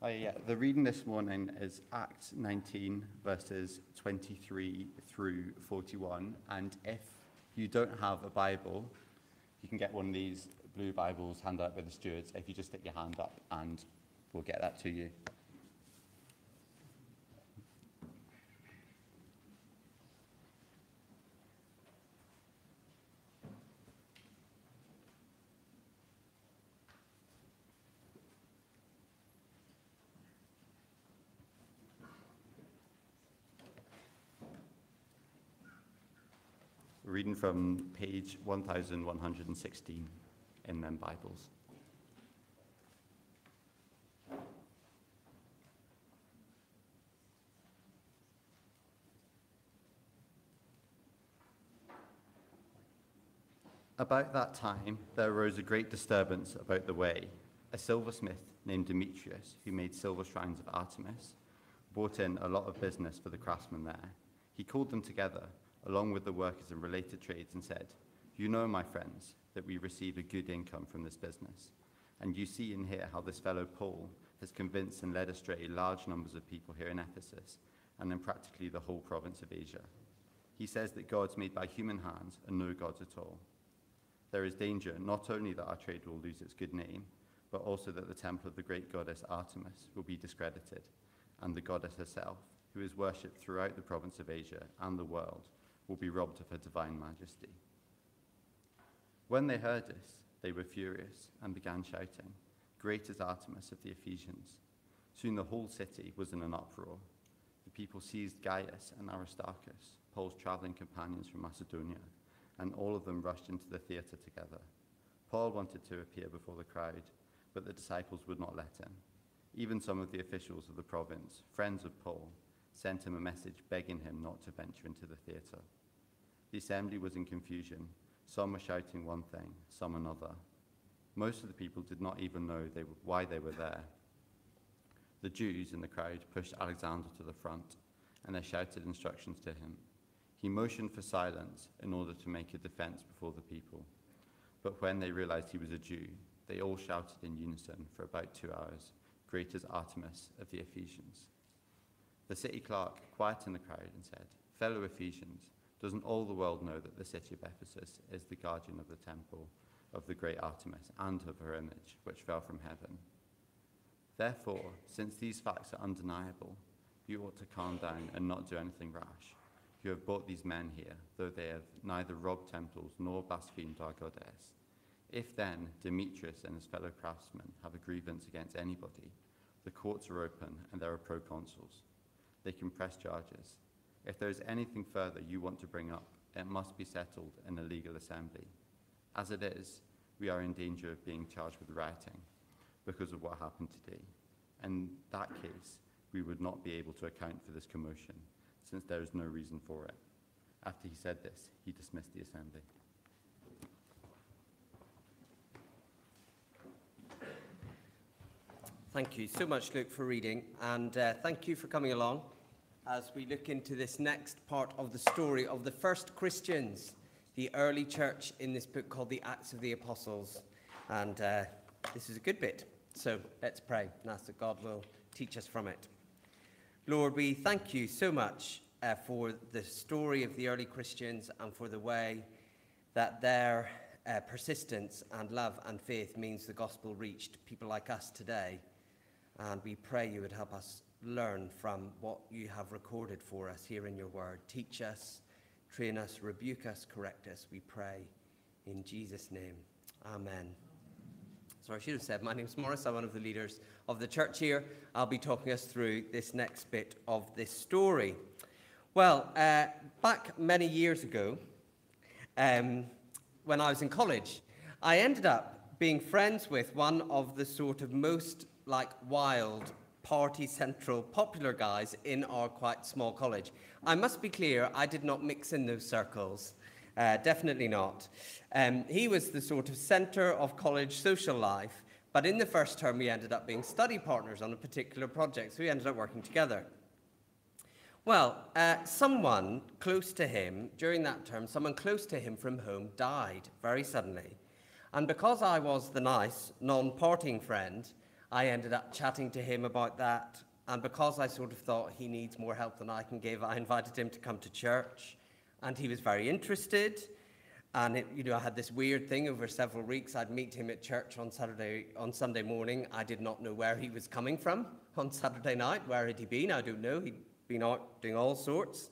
Oh, yeah. The reading this morning is Acts 19, verses 23 through 41. And if you don't have a Bible, you can get one of these blue Bibles handed out by the stewards. If you just stick your hand up, and we'll get that to you. reading from page 1116 in them Bibles. About that time, there arose a great disturbance about the way. A silversmith named Demetrius, who made silver shrines of Artemis, brought in a lot of business for the craftsmen there. He called them together along with the workers in related trades, and said, You know, my friends, that we receive a good income from this business. And you see and hear how this fellow Paul has convinced and led astray large numbers of people here in Ephesus and in practically the whole province of Asia. He says that gods made by human hands are no gods at all. There is danger not only that our trade will lose its good name, but also that the temple of the great goddess Artemis will be discredited, and the goddess herself, who is worshipped throughout the province of Asia and the world, will be robbed of her divine majesty. When they heard this, they were furious and began shouting, Great is Artemis of the Ephesians. Soon the whole city was in an uproar. The people seized Gaius and Aristarchus, Paul's traveling companions from Macedonia, and all of them rushed into the theater together. Paul wanted to appear before the crowd, but the disciples would not let him. Even some of the officials of the province, friends of Paul, sent him a message begging him not to venture into the theater. The assembly was in confusion. Some were shouting one thing, some another. Most of the people did not even know they why they were there. The Jews in the crowd pushed Alexander to the front, and they shouted instructions to him. He motioned for silence in order to make a defense before the people. But when they realized he was a Jew, they all shouted in unison for about two hours, Great is Artemis of the Ephesians. The city clerk quieted the crowd and said, Fellow Ephesians, doesn't all the world know that the city of Ephesus is the guardian of the temple of the great Artemis and of her image, which fell from heaven? Therefore, since these facts are undeniable, you ought to calm down and not do anything rash. You have brought these men here, though they have neither robbed temples nor blasphemed our goddess. If then Demetrius and his fellow craftsmen have a grievance against anybody, the courts are open and there are proconsuls. They can press charges if there is anything further you want to bring up, it must be settled in a legal assembly. As it is, we are in danger of being charged with rioting because of what happened today. In that case, we would not be able to account for this commotion, since there is no reason for it. After he said this, he dismissed the assembly. Thank you so much, Luke, for reading, and uh, thank you for coming along as we look into this next part of the story of the first Christians, the early church in this book called the Acts of the Apostles. And uh, this is a good bit. So let's pray and ask that God will teach us from it. Lord, we thank you so much uh, for the story of the early Christians and for the way that their uh, persistence and love and faith means the gospel reached people like us today. And we pray you would help us learn from what you have recorded for us here in your word. Teach us, train us, rebuke us, correct us, we pray. In Jesus' name, amen. So I should have said, my name is Maurice. I'm one of the leaders of the church here. I'll be talking us through this next bit of this story. Well, uh, back many years ago, um, when I was in college, I ended up being friends with one of the sort of most like wild party central popular guys in our quite small college. I must be clear, I did not mix in those circles. Uh, definitely not. Um, he was the sort of center of college social life, but in the first term, we ended up being study partners on a particular project, so we ended up working together. Well, uh, someone close to him during that term, someone close to him from home died very suddenly. And because I was the nice, non partying friend, I ended up chatting to him about that. And because I sort of thought he needs more help than I can give, I invited him to come to church. And he was very interested. And it, you know, I had this weird thing over several weeks. I'd meet him at church on Saturday, on Sunday morning. I did not know where he was coming from on Saturday night. Where had he been? I don't know. He'd been out doing all sorts.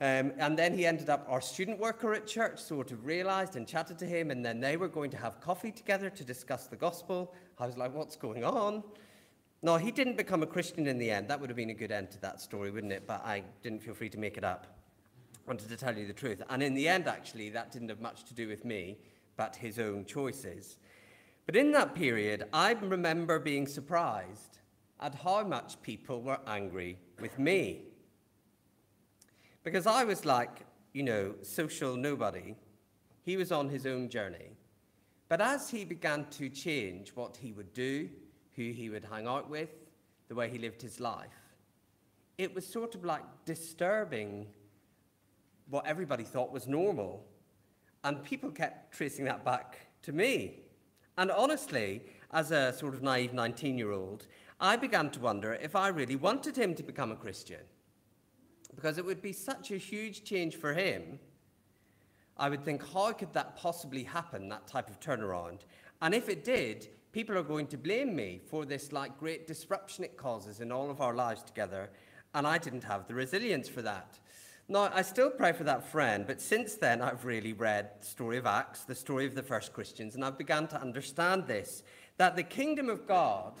Um, and then he ended up our student worker at church, sort of realized and chatted to him, and then they were going to have coffee together to discuss the gospel. I was like, what's going on? No, he didn't become a Christian in the end. That would have been a good end to that story, wouldn't it? But I didn't feel free to make it up. Wanted to tell you the truth. And in the end, actually, that didn't have much to do with me, but his own choices. But in that period, I remember being surprised at how much people were angry with me. Because I was like, you know, social nobody. He was on his own journey. But as he began to change what he would do, who he would hang out with, the way he lived his life, it was sort of like disturbing what everybody thought was normal. And people kept tracing that back to me. And honestly, as a sort of naive 19 year old, I began to wonder if I really wanted him to become a Christian because it would be such a huge change for him. I would think, how could that possibly happen, that type of turnaround? And if it did, people are going to blame me for this like great disruption it causes in all of our lives together, and I didn't have the resilience for that. Now, I still pray for that friend, but since then I've really read the story of Acts, the story of the first Christians, and I've begun to understand this that the kingdom of God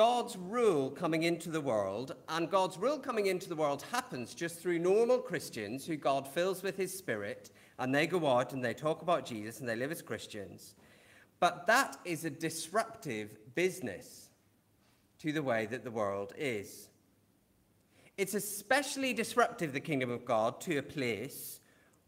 God's rule coming into the world, and God's rule coming into the world happens just through normal Christians who God fills with his spirit, and they go out and they talk about Jesus and they live as Christians. But that is a disruptive business to the way that the world is. It's especially disruptive, the kingdom of God, to a place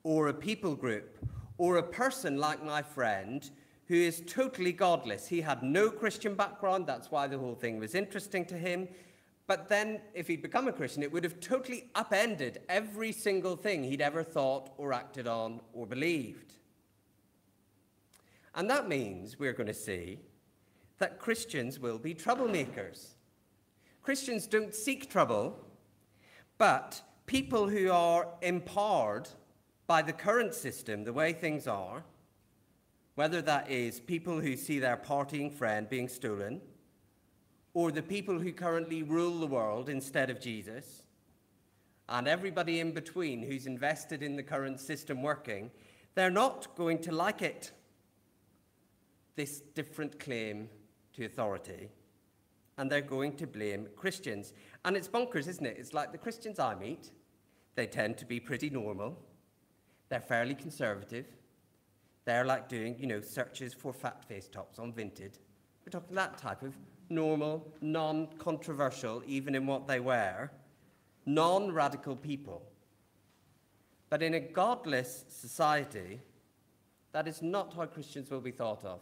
or a people group or a person like my friend who is totally godless. He had no Christian background, that's why the whole thing was interesting to him. But then, if he'd become a Christian, it would have totally upended every single thing he'd ever thought or acted on or believed. And that means we're going to see that Christians will be troublemakers. Christians don't seek trouble, but people who are empowered by the current system, the way things are, whether that is people who see their partying friend being stolen, or the people who currently rule the world instead of Jesus, and everybody in between who's invested in the current system working, they're not going to like it. This different claim to authority. And they're going to blame Christians. And it's bonkers, isn't it? It's like the Christians I meet, they tend to be pretty normal, they're fairly conservative they're like doing, you know, searches for FatFace tops on Vinted. We're talking that type of normal, non controversial, even in what they wear, non radical people. But in a godless society, that is not how Christians will be thought of.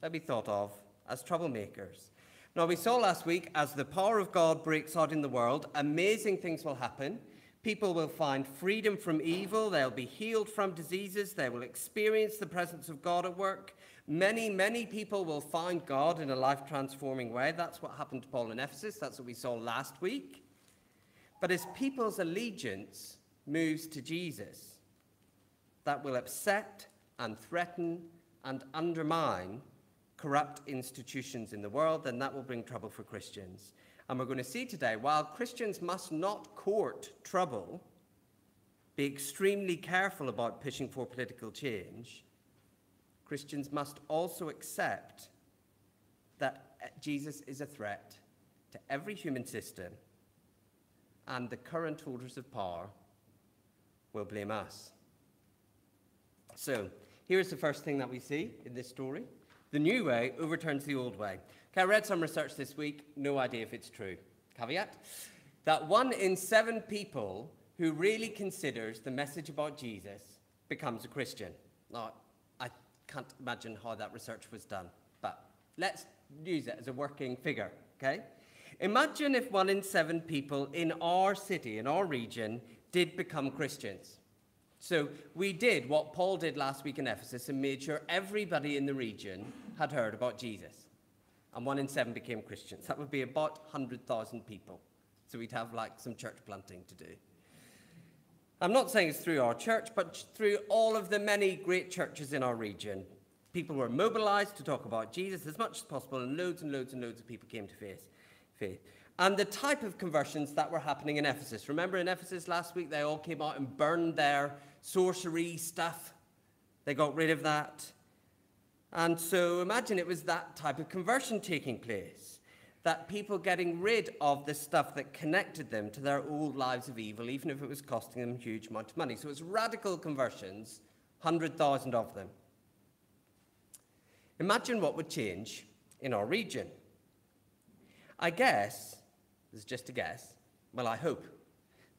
They'll be thought of as troublemakers. Now, we saw last week as the power of God breaks out in the world, amazing things will happen. People will find freedom from evil. They'll be healed from diseases. They will experience the presence of God at work. Many, many people will find God in a life transforming way. That's what happened to Paul in Ephesus. That's what we saw last week. But as people's allegiance moves to Jesus, that will upset and threaten and undermine corrupt institutions in the world, then that will bring trouble for Christians. And we're going to see today while Christians must not court trouble, be extremely careful about pushing for political change, Christians must also accept that uh, Jesus is a threat to every human system, and the current holders of power will blame us. So, here's the first thing that we see in this story the new way overturns the old way. Okay, I read some research this week, no idea if it's true. Caveat that one in seven people who really considers the message about Jesus becomes a Christian. Now, I can't imagine how that research was done, but let's use it as a working figure, okay? Imagine if one in seven people in our city, in our region, did become Christians. So we did what Paul did last week in Ephesus and made sure everybody in the region had heard about Jesus. And one in seven became Christians. That would be about 100,000 people. So we'd have like some church planting to do. I'm not saying it's through our church, but through all of the many great churches in our region. People were mobilized to talk about Jesus as much as possible, and loads and loads and loads of people came to faith. faith. And the type of conversions that were happening in Ephesus. Remember in Ephesus last week, they all came out and burned their sorcery stuff. They got rid of that. And so imagine it was that type of conversion taking place that people getting rid of the stuff that connected them to their old lives of evil, even if it was costing them a huge amount of money. So it's radical conversions, 100,000 of them. Imagine what would change in our region. I guess, this is just a guess, well, I hope,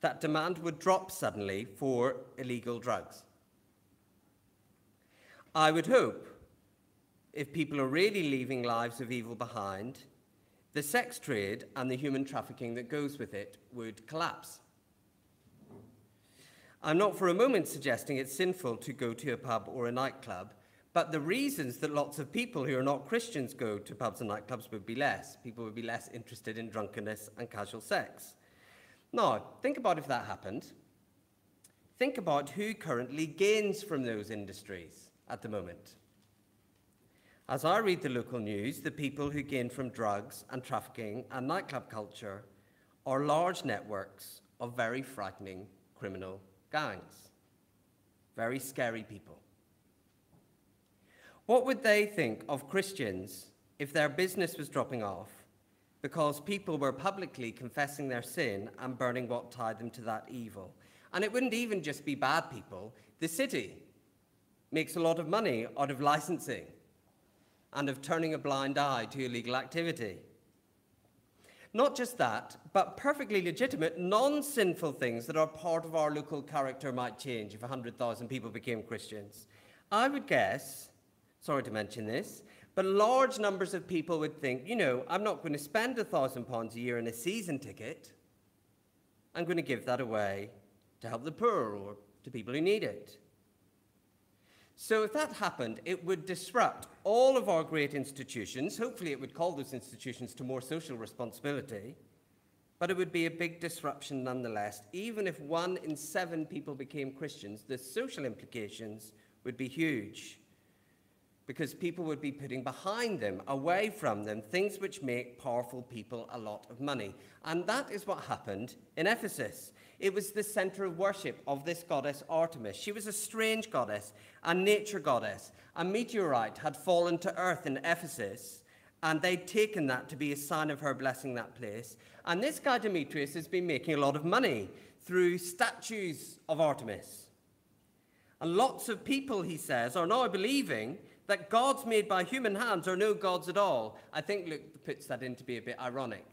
that demand would drop suddenly for illegal drugs. I would hope, if people are really leaving lives of evil behind, the sex trade and the human trafficking that goes with it would collapse. I'm not for a moment suggesting it's sinful to go to a pub or a nightclub, but the reasons that lots of people who are not Christians go to pubs and nightclubs would be less. People would be less interested in drunkenness and casual sex. Now, think about if that happened. Think about who currently gains from those industries at the moment. As I read the local news, the people who gain from drugs and trafficking and nightclub culture are large networks of very frightening criminal gangs. Very scary people. What would they think of Christians if their business was dropping off because people were publicly confessing their sin and burning what tied them to that evil? And it wouldn't even just be bad people. The city makes a lot of money out of licensing and of turning a blind eye to illegal activity. Not just that, but perfectly legitimate, non sinful things that are part of our local character might change if 100,000 people became Christians. I would guess, sorry to mention this, but large numbers of people would think, you know, I'm not going to spend a thousand pounds a year in a season ticket. I'm going to give that away to help the poor or to people who need it. So, if that happened, it would disrupt all of our great institutions. Hopefully, it would call those institutions to more social responsibility. But it would be a big disruption nonetheless. Even if one in seven people became Christians, the social implications would be huge because people would be putting behind them, away from them, things which make powerful people a lot of money. And that is what happened in Ephesus. It was the center of worship of this goddess Artemis. She was a strange goddess, a nature goddess. A meteorite had fallen to earth in Ephesus, and they'd taken that to be a sign of her blessing that place. And this guy Demetrius has been making a lot of money through statues of Artemis. And lots of people, he says, are now believing that gods made by human hands are no gods at all. I think Luke puts that in to be a bit ironic.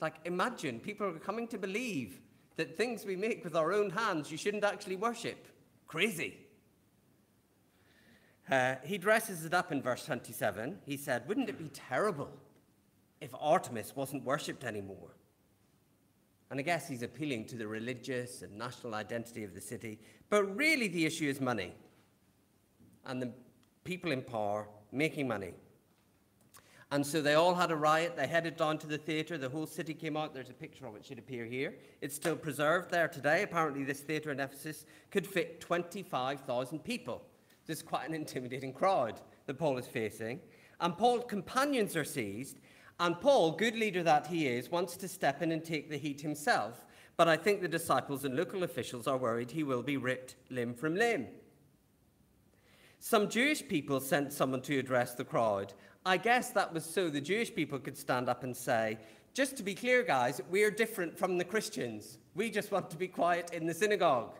Like, imagine people are coming to believe that things we make with our own hands you shouldn't actually worship. Crazy. Uh, he dresses it up in verse 27. He said, Wouldn't it be terrible if Artemis wasn't worshipped anymore? And I guess he's appealing to the religious and national identity of the city. But really, the issue is money. And the people in power making money. And so they all had a riot. They headed down to the theatre. The whole city came out. There's a picture of it, should appear here. It's still preserved there today. Apparently, this theatre in Ephesus could fit 25,000 people. This is quite an intimidating crowd that Paul is facing. And Paul's companions are seized. And Paul, good leader that he is, wants to step in and take the heat himself. But I think the disciples and local officials are worried he will be ripped limb from limb. Some Jewish people sent someone to address the crowd. I guess that was so the Jewish people could stand up and say, just to be clear, guys, we're different from the Christians. We just want to be quiet in the synagogue.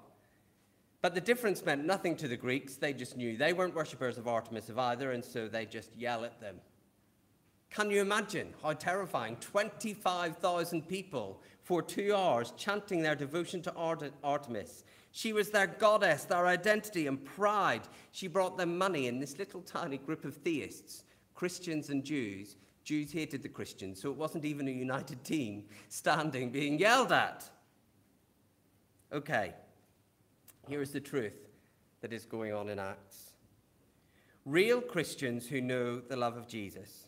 But the difference meant nothing to the Greeks. They just knew they weren't worshippers of Artemis of either, and so they just yell at them. Can you imagine how terrifying? 25,000 people for two hours chanting their devotion to Artemis she was their goddess, their identity and pride. She brought them money in this little tiny group of theists, Christians and Jews. Jews hated the Christians, so it wasn't even a united team standing being yelled at. Okay, here is the truth that is going on in Acts. Real Christians who know the love of Jesus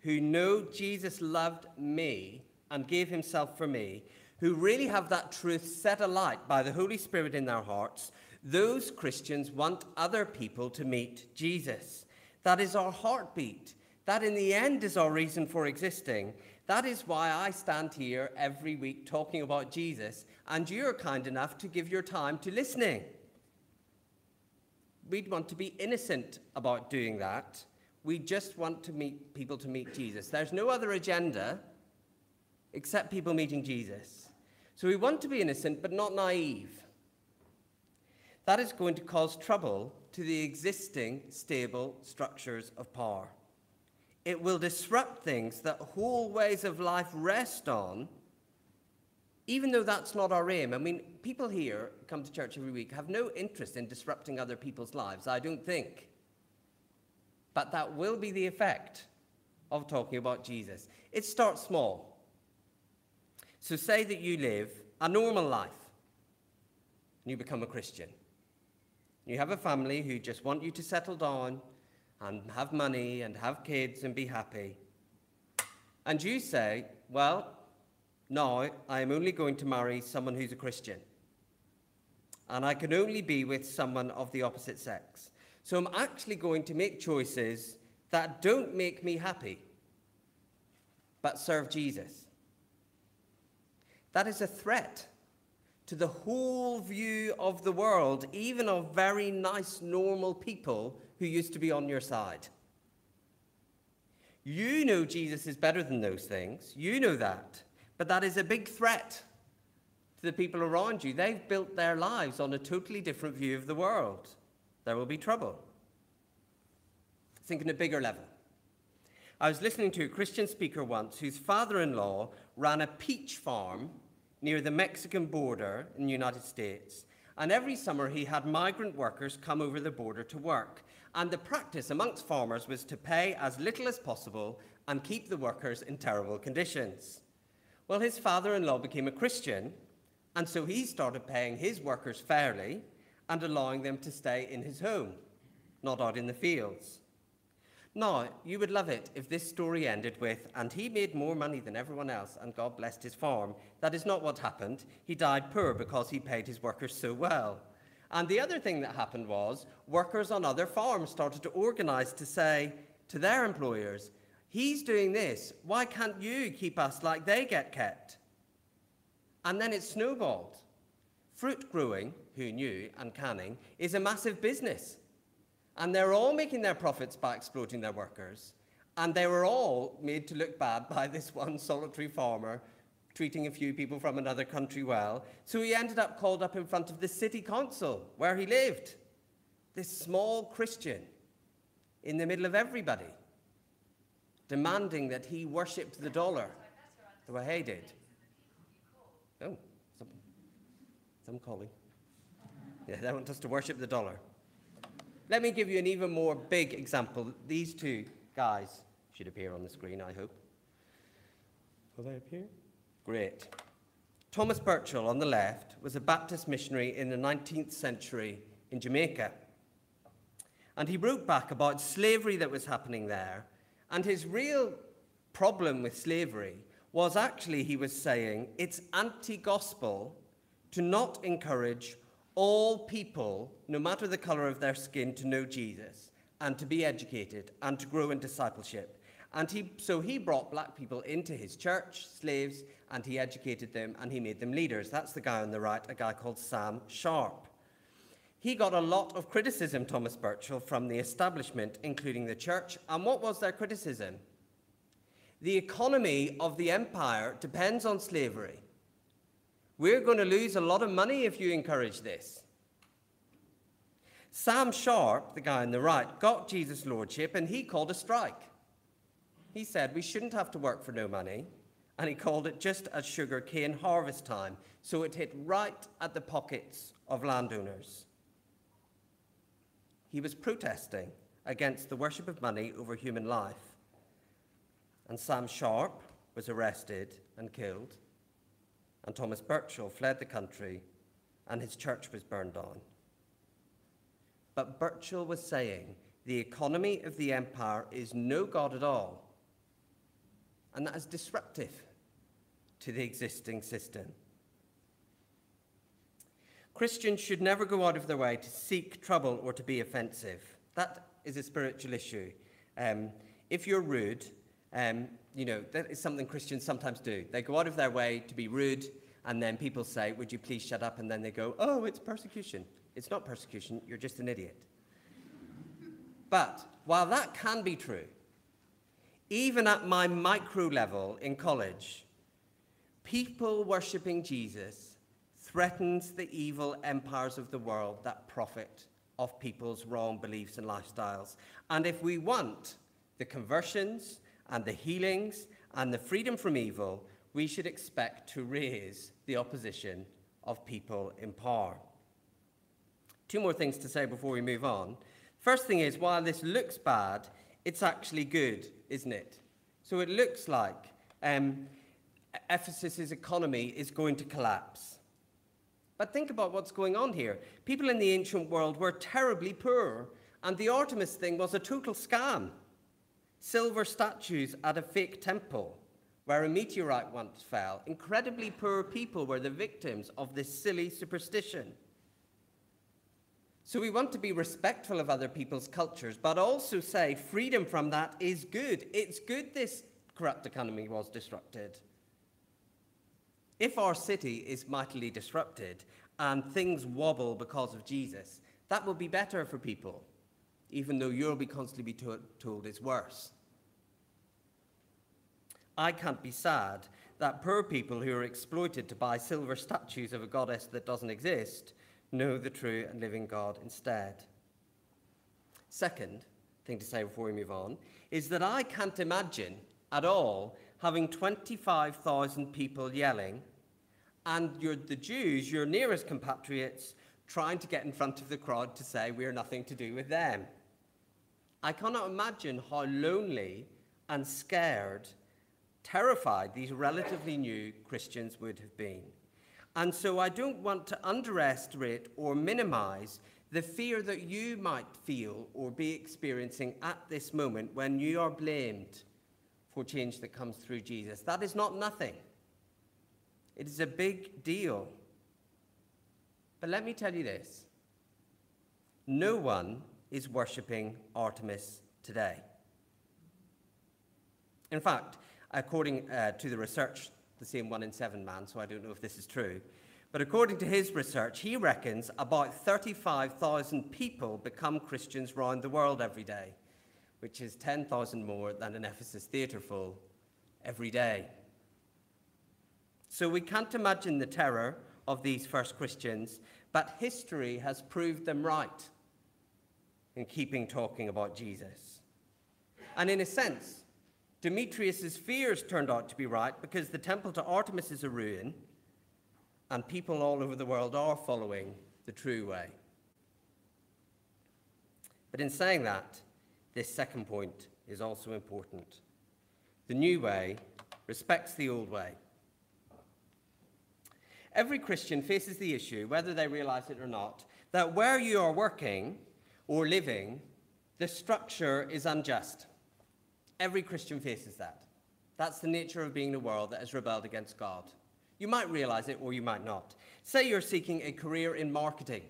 who know Jesus loved me and gave himself for me, who really have that truth set alight by the Holy Spirit in their hearts, those Christians want other people to meet Jesus. That is our heartbeat. That, in the end, is our reason for existing. That is why I stand here every week talking about Jesus, and you're kind enough to give your time to listening. We'd want to be innocent about doing that. We just want to meet people to meet Jesus. There's no other agenda except people meeting Jesus. So we want to be innocent, but not naive. That is going to cause trouble to the existing stable structures of power. It will disrupt things that whole ways of life rest on, even though that's not our aim. I mean, people here come to church every week have no interest in disrupting other people's lives, I don't think. But that will be the effect of talking about Jesus. It starts small. So, say that you live a normal life and you become a Christian. You have a family who just want you to settle down and have money and have kids and be happy. And you say, Well, now I am only going to marry someone who's a Christian. And I can only be with someone of the opposite sex. So I'm actually going to make choices that don't make me happy, but serve Jesus. That is a threat to the whole view of the world, even of very nice, normal people who used to be on your side. You know Jesus is better than those things. You know that. But that is a big threat to the people around you. They've built their lives on a totally different view of the world. There will be trouble. Think on a bigger level. I was listening to a Christian speaker once whose father in law ran a peach farm near the Mexican border in the United States. And every summer he had migrant workers come over the border to work. And the practice amongst farmers was to pay as little as possible and keep the workers in terrible conditions. Well, his father in law became a Christian, and so he started paying his workers fairly and allowing them to stay in his home, not out in the fields. Now, you would love it if this story ended with, and he made more money than everyone else, and God blessed his farm. That is not what happened. He died poor because he paid his workers so well. And the other thing that happened was workers on other farms started to organize to say to their employers, He's doing this. Why can't you keep us like they get kept? And then it snowballed. Fruit growing, who knew, and canning, is a massive business. And they're all making their profits by exploiting their workers. And they were all made to look bad by this one solitary farmer treating a few people from another country well. So he ended up called up in front of the city council where he lived. This small Christian in the middle of everybody, demanding that he worshipped the dollar the way he did. Oh, some, some calling. Yeah, they want us to worship the dollar. Let me give you an even more big example. These two guys should appear on the screen, I hope. Will they appear? Great. Thomas Burchell on the left was a Baptist missionary in the 19th century in Jamaica. And he wrote back about slavery that was happening there. And his real problem with slavery was actually, he was saying, it's anti gospel to not encourage all people, no matter the color of their skin, to know Jesus and to be educated and to grow in discipleship. And he, so he brought black people into his church, slaves, and he educated them and he made them leaders. That's the guy on the right, a guy called Sam Sharpe. He got a lot of criticism, Thomas Burchell, from the establishment, including the church. And what was their criticism? The economy of the empire depends on slavery. We're going to lose a lot of money if you encourage this. Sam Sharpe, the guy on the right, got Jesus' lordship and he called a strike. He said we shouldn't have to work for no money, and he called it just as sugar cane harvest time, so it hit right at the pockets of landowners. He was protesting against the worship of money over human life. And Sam Sharpe was arrested and killed, and Thomas Burchell fled the country, and his church was burned down. But Burchell was saying the economy of the empire is no God at all. and that is disruptive to the existing system. Christians should never go out of their way to seek trouble or to be offensive. That is a spiritual issue. Um, if you're rude, um, you know, that is something Christians sometimes do. They go out of their way to be rude, and then people say, Would you please shut up? And then they go, Oh, it's persecution. It's not persecution, you're just an idiot. But while that can be true, even at my micro level in college, people worshipping Jesus threatens the evil empires of the world that profit off people's wrong beliefs and lifestyles. And if we want the conversions and the healings and the freedom from evil, we should expect to raise the opposition of people in power. Two more things to say before we move on. First thing is, while this looks bad, it's actually good, isn't it? So it looks like um, Ephesus's economy is going to collapse. But think about what's going on here. People in the ancient world were terribly poor, and the Artemis thing was a total scam. Silver statues at a fake temple where a meteorite once fell. Incredibly poor people were the victims of this silly superstition. So we want to be respectful of other people's cultures, but also say freedom from that is good. It's good this corrupt economy was disrupted. If our city is mightily disrupted and things wobble because of Jesus, that will be better for people, even though you'll be constantly be told it's worse. I can't be sad that poor people who are exploited to buy silver statues of a goddess that doesn't exist know the true and living God instead. Second thing to say before we move on is that I can't imagine at all having 25,000 people yelling and you're the Jews, your nearest compatriots, trying to get in front of the crowd to say we're nothing to do with them. I cannot imagine how lonely and scared, terrified these relatively new Christians would have been. And so I don't want to underestimate or minimize the fear that you might feel or be experiencing at this moment when you are blamed for change that comes through Jesus. That is not nothing, it is a big deal. But let me tell you this no one is worshipping Artemis today. In fact, according uh, to the research the same one in seven man, so I don't know if this is true. But according to his research, he reckons about 35,000 people become Christians around the world every day, which is 10,000 more than an Ephesus theatre full every day. So we can't imagine the terror of these first Christians, but history has proved them right in keeping talking about Jesus. And in a sense, Demetrius's fears turned out to be right because the temple to Artemis is a ruin, and people all over the world are following the true way. But in saying that, this second point is also important. The new way respects the old way. Every Christian faces the issue, whether they realize it or not, that where you are working or living, the structure is unjust. Every Christian faces that. That's the nature of being in a world that has rebelled against God. You might realize it or you might not. Say you're seeking a career in marketing,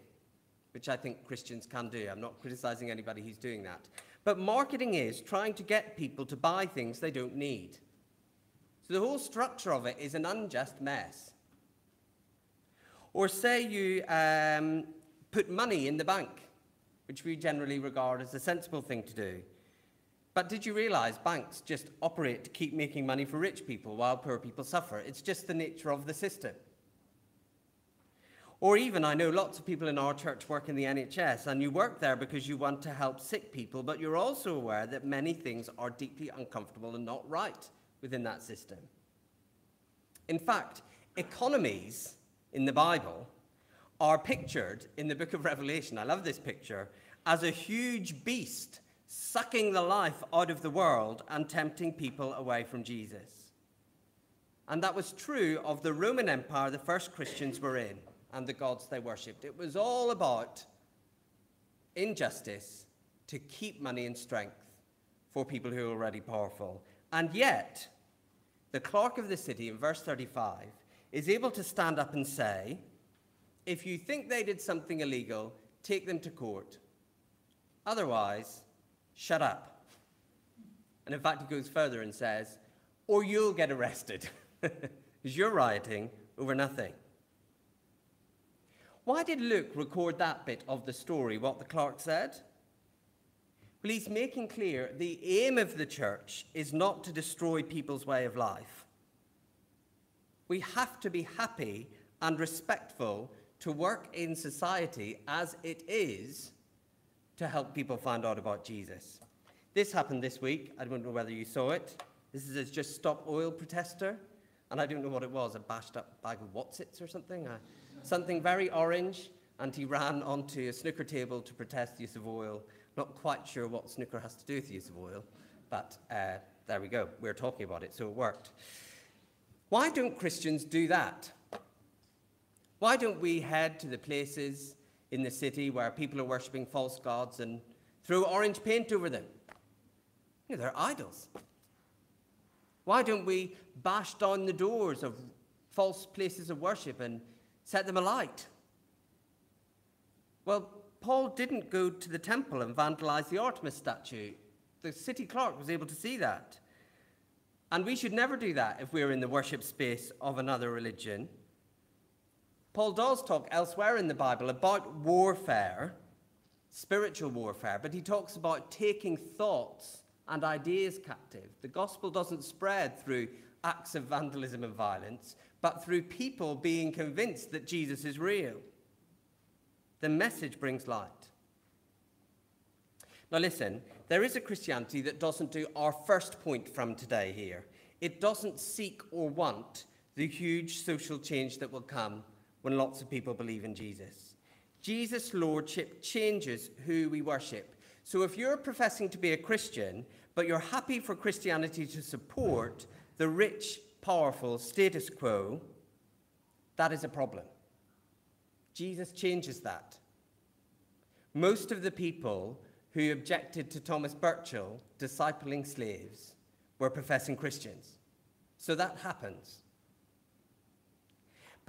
which I think Christians can do. I'm not criticizing anybody who's doing that. But marketing is trying to get people to buy things they don't need. So the whole structure of it is an unjust mess. Or say you um, put money in the bank, which we generally regard as a sensible thing to do. But did you realize banks just operate to keep making money for rich people while poor people suffer? It's just the nature of the system. Or even, I know lots of people in our church work in the NHS, and you work there because you want to help sick people, but you're also aware that many things are deeply uncomfortable and not right within that system. In fact, economies in the Bible are pictured in the book of Revelation. I love this picture as a huge beast sucking the life out of the world and tempting people away from Jesus. And that was true of the Roman Empire the first Christians were in and the gods they worshipped. It was all about injustice to keep money and strength for people who are already powerful. And yet, the clerk of the city, in verse 35, is able to stand up and say, If you think they did something illegal, take them to court. Otherwise, shut up. And in fact, he goes further and says, Or you'll get arrested, because you're rioting over nothing. Why did Luke record that bit of the story, what the clerk said? Well, he's making clear the aim of the church is not to destroy people's way of life. We have to be happy and respectful to work in society as it is to help people find out about Jesus. This happened this week. I don't know whether you saw it. This is a Just Stop Oil protester, and I don't know what it was a bashed up bag of Wotsits or something. Uh, something very orange, and he ran onto a snooker table to protest the use of oil not quite sure what snooker has to do with the use of oil, but uh, there we go. We're talking about it, so it worked. Why don't Christians do that? Why don't we head to the places in the city where people are worshipping false gods and throw orange paint over them? You know, they're idols. Why don't we bash down the doors of false places of worship and set them alight? Well, Paul didn't go to the temple and vandalize the Artemis statue. The city clerk was able to see that. And we should never do that if we're in the worship space of another religion. Paul does talk elsewhere in the Bible about warfare, spiritual warfare, but he talks about taking thoughts and ideas captive. The gospel doesn't spread through acts of vandalism and violence, but through people being convinced that Jesus is real. The message brings light. Now, listen, there is a Christianity that doesn't do our first point from today here. It doesn't seek or want the huge social change that will come when lots of people believe in Jesus. Jesus' lordship changes who we worship. So if you're professing to be a Christian, but you're happy for Christianity to support the rich, powerful status quo, that is a problem. Jesus changes that. Most of the people who objected to Thomas Burchell discipling slaves were professing Christians. So that happens.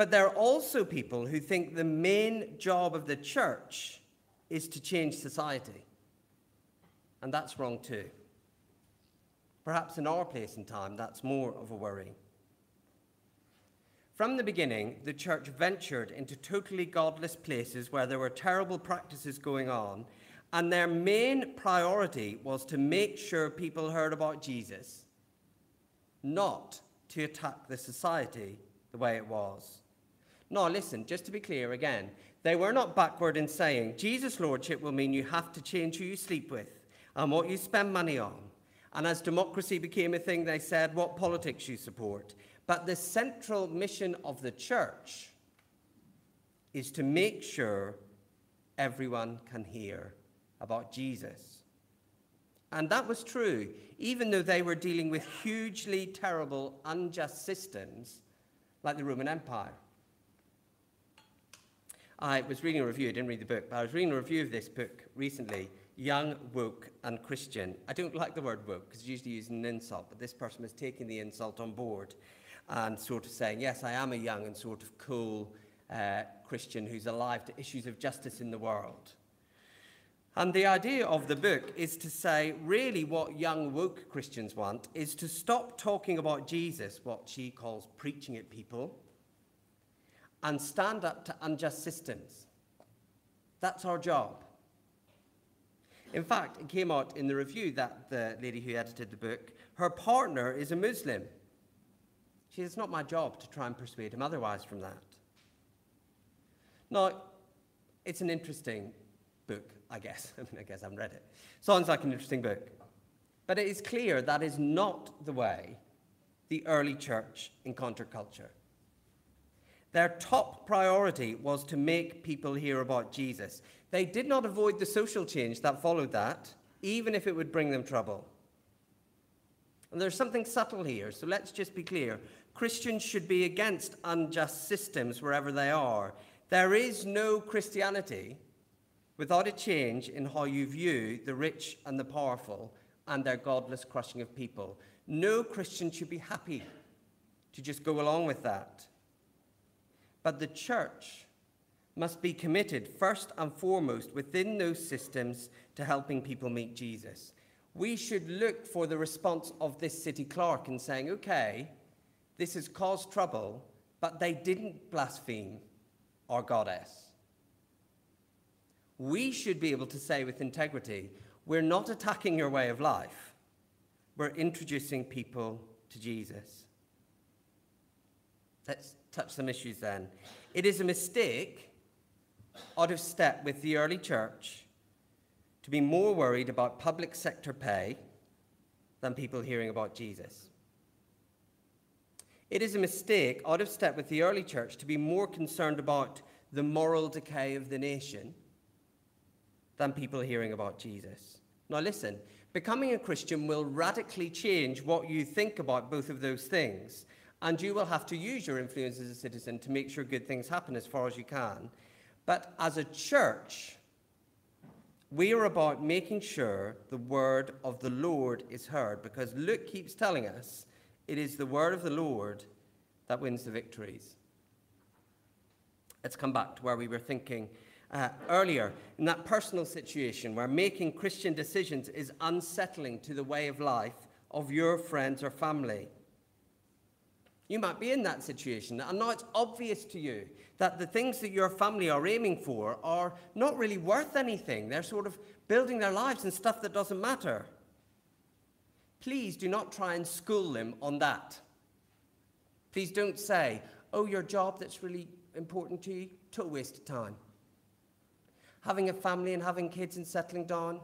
But there are also people who think the main job of the church is to change society. And that's wrong too. Perhaps in our place and time, that's more of a worry. From the beginning, the church ventured into totally godless places where there were terrible practices going on, and their main priority was to make sure people heard about Jesus, not to attack the society the way it was. Now, listen, just to be clear again, they were not backward in saying Jesus' lordship will mean you have to change who you sleep with and what you spend money on. And as democracy became a thing, they said what politics you support. But the central mission of the church is to make sure everyone can hear about Jesus. And that was true, even though they were dealing with hugely terrible, unjust systems like the Roman Empire. I was reading a review, I didn't read the book, but I was reading a review of this book recently Young, Woke, and Christian. I don't like the word woke because it's usually used as an insult, but this person was taking the insult on board and sort of saying, yes, I am a young and sort of cool uh, Christian who's alive to issues of justice in the world. And the idea of the book is to say, really, what young woke Christians want is to stop talking about Jesus, what she calls preaching at people, and stand up to unjust systems. That's our job. In fact, it came out in the review that the lady who edited the book, her partner is a Muslim. She It's not my job to try and persuade him otherwise from that. Now, it's an interesting book, I guess. I mean, I guess I haven't read it. Sounds like an interesting book. But it is clear that is not the way the early church encountered culture. Their top priority was to make people hear about Jesus. They did not avoid the social change that followed that, even if it would bring them trouble. And there's something subtle here, so let's just be clear. Christians should be against unjust systems wherever they are. There is no Christianity without a change in how you view the rich and the powerful and their godless crushing of people. No Christian should be happy to just go along with that. But the church must be committed first and foremost within those systems to helping people meet Jesus. We should look for the response of this city clerk in saying, okay, this has caused trouble, but they didn't blaspheme our goddess. We should be able to say with integrity, we're not attacking your way of life, we're introducing people to Jesus. Let's touch some issues then. It is a mistake out of step with the early church to be more worried about public sector pay than people hearing about Jesus. It is a mistake out of step with the early church to be more concerned about the moral decay of the nation than people hearing about Jesus. Now, listen, becoming a Christian will radically change what you think about both of those things, and you will have to use your influence as a citizen to make sure good things happen as far as you can. But as a church, we are about making sure the word of the Lord is heard because Luke keeps telling us it is the word of the Lord that wins the victories. Let's come back to where we were thinking uh, earlier in that personal situation where making Christian decisions is unsettling to the way of life of your friends or family. You might be in that situation, and now it's obvious to you that the things that your family are aiming for are not really worth anything. They're sort of building their lives and stuff that doesn't matter. Please do not try and school them on that. Please don't say, oh, your job that's really important to you, total waste of time. Having a family and having kids and settling down,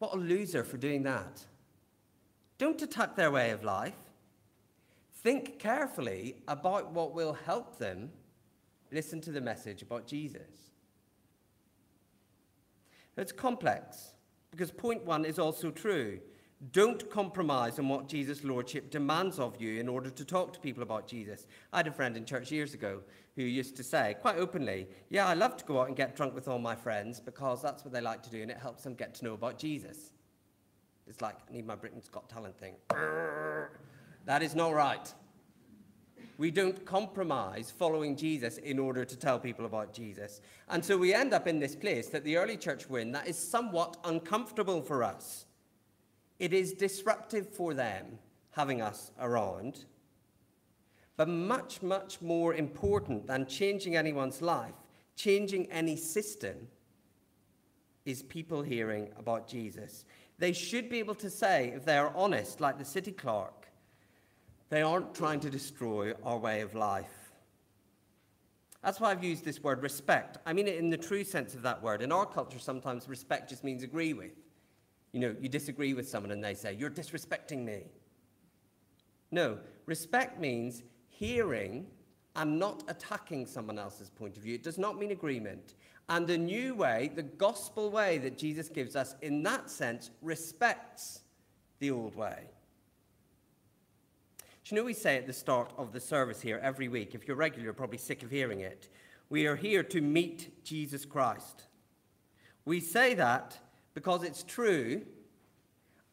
what a loser for doing that. Don't attack their way of life. Think carefully about what will help them listen to the message about Jesus. It's complex because point one is also true. Don't compromise on what Jesus' Lordship demands of you in order to talk to people about Jesus. I had a friend in church years ago who used to say quite openly, Yeah, I love to go out and get drunk with all my friends because that's what they like to do and it helps them get to know about Jesus. It's like, I need my Britain's Got Talent thing. That is not right. We don't compromise following Jesus in order to tell people about Jesus. And so we end up in this place that the early church were in that is somewhat uncomfortable for us. It is disruptive for them having us around. But much, much more important than changing anyone's life, changing any system, is people hearing about Jesus. They should be able to say, if they are honest, like the city clerk, they aren't trying to destroy our way of life. That's why I've used this word respect. I mean it in the true sense of that word. In our culture, sometimes respect just means agree with. You know, you disagree with someone and they say, You're disrespecting me. No, respect means hearing and not attacking someone else's point of view. It does not mean agreement. And the new way, the gospel way that Jesus gives us, in that sense, respects the old way. You know we say at the start of the service here every week? If you're regular, you're probably sick of hearing it. We are here to meet Jesus Christ. We say that because it's true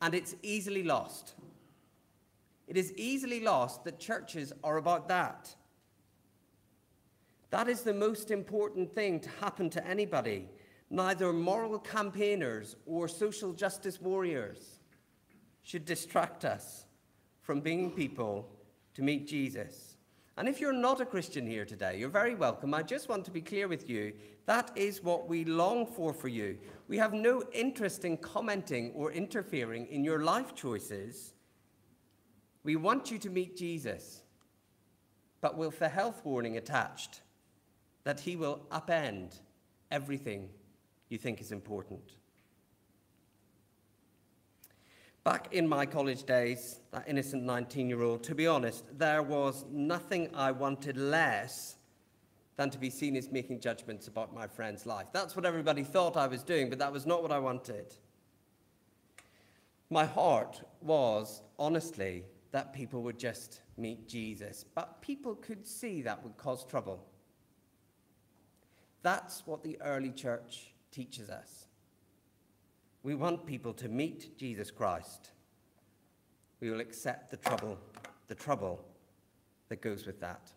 and it's easily lost. It is easily lost that churches are about that. That is the most important thing to happen to anybody. Neither moral campaigners or social justice warriors should distract us from being people to meet Jesus. And if you're not a Christian here today, you're very welcome. I just want to be clear with you that is what we long for for you. We have no interest in commenting or interfering in your life choices. We want you to meet Jesus, but with the health warning attached that he will upend everything you think is important. Back in my college days, that innocent 19 year old, to be honest, there was nothing I wanted less than to be seen as making judgments about my friend's life. That's what everybody thought I was doing, but that was not what I wanted. My heart was, honestly, that people would just meet Jesus, but people could see that would cause trouble. That's what the early church teaches us. We want people to meet Jesus Christ. We will accept the trouble, the trouble that goes with that.